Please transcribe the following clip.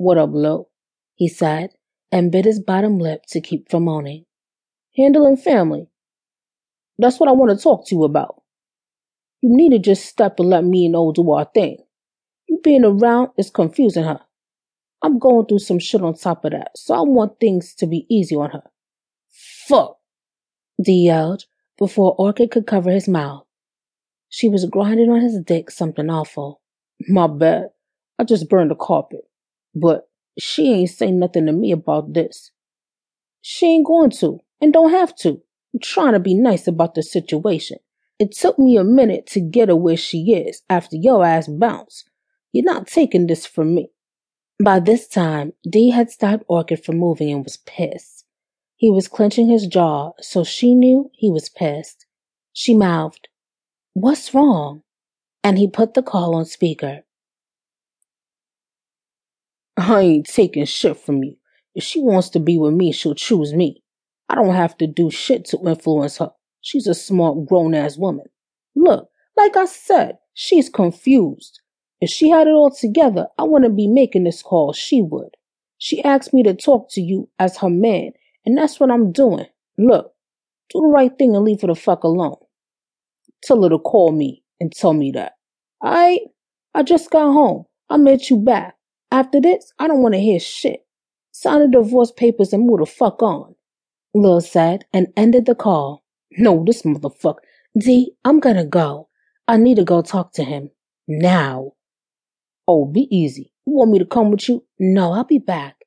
What up, Lil? He sighed, and bit his bottom lip to keep from moaning. Handling family. That's what I want to talk to you about. You need to just step and let me O do our thing. You being around is confusing her. I'm going through some shit on top of that, so I want things to be easy on her. Fuck, D yelled before Orchid could cover his mouth. She was grinding on his dick something awful. My bad. I just burned the carpet. But she ain't saying nothing to me about this. She ain't going to, and don't have to. I'm trying to be nice about the situation. It took me a minute to get her where she is after your ass bounced. You're not taking this from me. By this time, D had stopped Orchid from moving and was pissed. He was clenching his jaw, so she knew he was pissed. She mouthed, What's wrong? And he put the call on speaker. I ain't taking shit from you. If she wants to be with me, she'll choose me. I don't have to do shit to influence her. She's a smart, grown ass woman. Look, like I said, she's confused. If she had it all together, I wouldn't be making this call. She would. She asked me to talk to you as her man, and that's what I'm doing. Look, do the right thing and leave her the fuck alone. Tell her to call me and tell me that. I, I just got home. I met you back. After this, I don't want to hear shit. Sign the divorce papers and move the fuck on. Lil said and ended the call. No, this motherfucker. D, I'm gonna go. I need to go talk to him. Now. Oh, be easy. You want me to come with you? No, I'll be back.